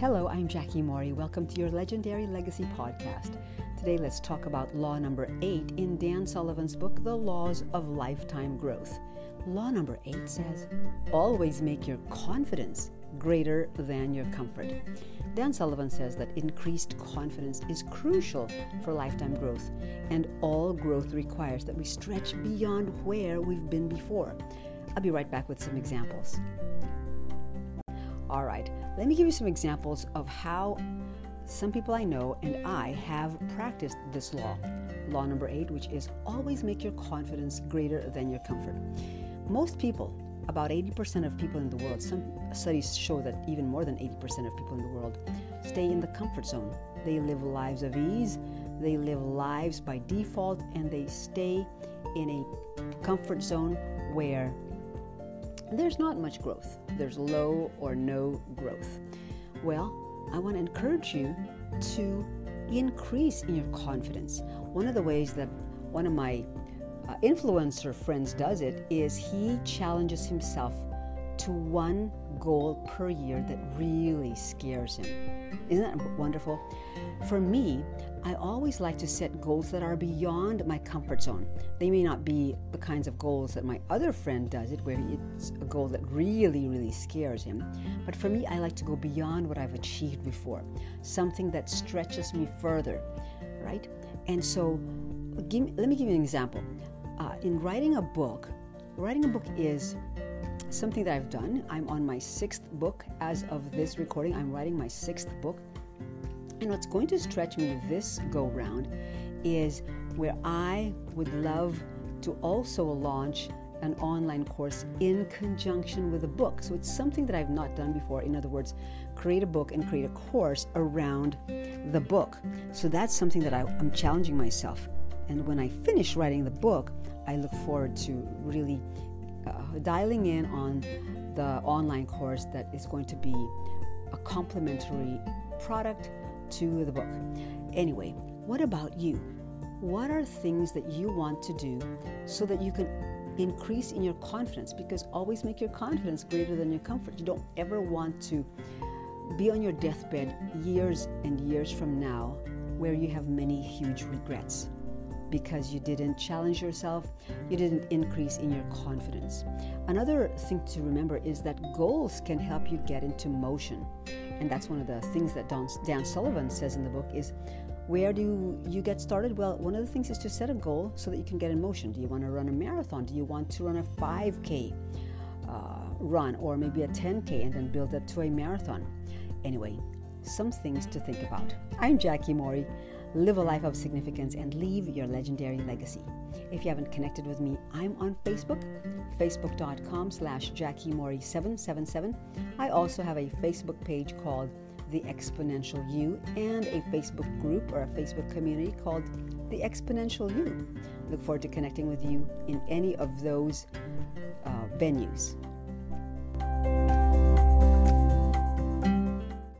Hello, I'm Jackie Maury. Welcome to your Legendary Legacy podcast. Today, let's talk about law number eight in Dan Sullivan's book, The Laws of Lifetime Growth. Law number eight says, Always make your confidence greater than your comfort. Dan Sullivan says that increased confidence is crucial for lifetime growth, and all growth requires that we stretch beyond where we've been before. I'll be right back with some examples. All right, let me give you some examples of how some people I know and I have practiced this law. Law number eight, which is always make your confidence greater than your comfort. Most people, about 80% of people in the world, some studies show that even more than 80% of people in the world stay in the comfort zone. They live lives of ease, they live lives by default, and they stay in a comfort zone where there's not much growth. There's low or no growth. Well, I want to encourage you to increase in your confidence. One of the ways that one of my uh, influencer friends does it is he challenges himself to one goal per year that really scares him. Isn't that wonderful? For me, I always like to set goals that are beyond my comfort zone. They may not be the kinds of goals that my other friend does it, where it's a goal that really, really scares him. But for me, I like to go beyond what I've achieved before, something that stretches me further, right? And so, me, let me give you an example. Uh, in writing a book, writing a book is something that I've done. I'm on my sixth book as of this recording. I'm writing my sixth book. And what's going to stretch me this go round is where I would love to also launch an online course in conjunction with a book. So it's something that I've not done before. In other words, create a book and create a course around the book. So that's something that I, am challenging myself. And when I finish writing the book, I look forward to really uh, dialing in on the online course that is going to be a complementary product to the book. Anyway, what about you? What are things that you want to do so that you can increase in your confidence? Because always make your confidence greater than your comfort. You don't ever want to be on your deathbed years and years from now where you have many huge regrets because you didn't challenge yourself, you didn't increase in your confidence. Another thing to remember is that goals can help you get into motion and that's one of the things that Don, Dan Sullivan says in the book is where do you get started? Well, one of the things is to set a goal so that you can get in motion. Do you want to run a marathon? Do you want to run a 5K uh, run or maybe a 10K and then build up to a marathon? Anyway, some things to think about. I'm Jackie Maury live a life of significance, and leave your legendary legacy. If you haven't connected with me, I'm on Facebook, facebook.com slash jackiemaury777. I also have a Facebook page called The Exponential You and a Facebook group or a Facebook community called The Exponential You. Look forward to connecting with you in any of those uh, venues.